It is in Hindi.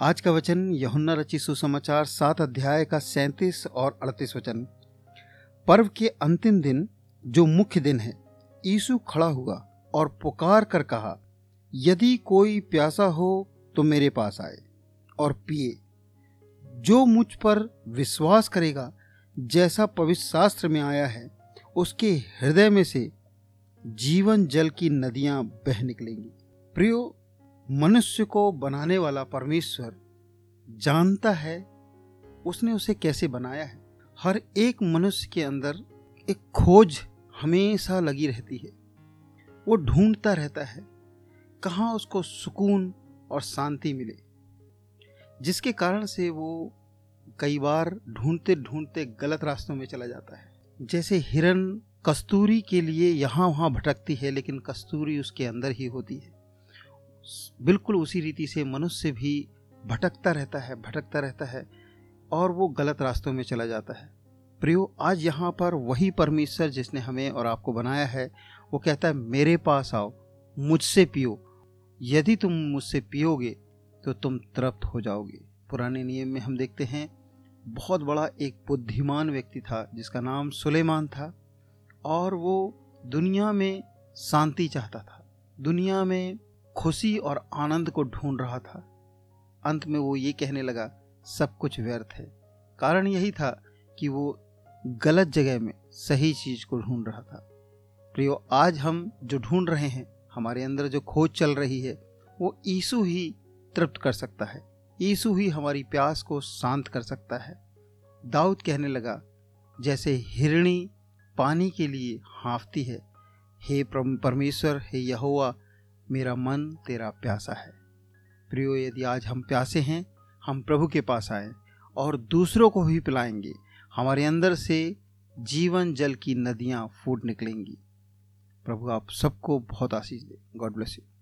आज का वचन यहुन्ना रची सुसमाचार सात अध्याय का सैंतीस और अड़तीस वचन। पर्व के अंतिम दिन, जो मुख्य दिन है, यीशु खड़ा हुआ और पुकार कर कहा, यदि कोई प्यासा हो तो मेरे पास आए और पिए। जो मुझ पर विश्वास करेगा, जैसा पवित्र शास्त्र में आया है, उसके हृदय में से जीवन जल की नदियाँ बह निकलेंगी। प्रियो मनुष्य को बनाने वाला परमेश्वर जानता है, उसने उसे कैसे बनाया है। हर एक मनुष्य के अंदर एक खोज हमेशा लगी रहती है। वो ढूंढता रहता है कहाँ उसको सुकून और शांति मिले, जिसके कारण से वो कई बार ढूंढते ढूंढते गलत रास्तों में चला जाता है। जैसे हिरन कस्तूरी के लिए यहाँ वहाँ भटकती है, लेकिन कस्तूरी उसके अंदर ही होती है। बिल्कुल उसी रीति से मनुष्य भी भटकता रहता है, भटकता रहता है और वो गलत रास्तों में चला जाता है। प्रियो, आज यहाँ पर वही परमेश्वर जिसने हमें और आपको बनाया है, वो कहता है, मेरे पास आओ, मुझसे पियो। यदि तुम मुझसे पियोगे तो तुम तृप्त हो जाओगे। पुराने नियम में हम देखते हैं, बहुत बड़ा एक बुद्धिमान व्यक्ति था, जिसका नाम सुलेमान था, और वो दुनिया में शांति चाहता था। दुनिया में खुशी और आनंद को ढूंढ रहा था। अंत में वो ये कहने लगा, सब कुछ व्यर्थ है। कारण यही था कि वो गलत जगह में सही चीज़ को ढूंढ रहा था। प्रियो, आज हम जो ढूंढ रहे हैं, हमारे अंदर जो खोज चल रही है, वो ईसु ही तृप्त कर सकता है। ईसु ही हमारी प्यास को शांत कर सकता है। दाऊद कहने लगा, जैसे हिरणी पानी के लिए हाँफती है, हे परमेश्वर, हे यहोवा मेरा मन तेरा प्यासा है। प्रियो, यदि आज हम प्यासे हैं, हम प्रभु के पास आए और दूसरों को भी पिलाएँगे, हमारे अंदर से जीवन जल की नदियाँ फूट निकलेंगी। प्रभु, आप सबको बहुत आशीष दे। God bless you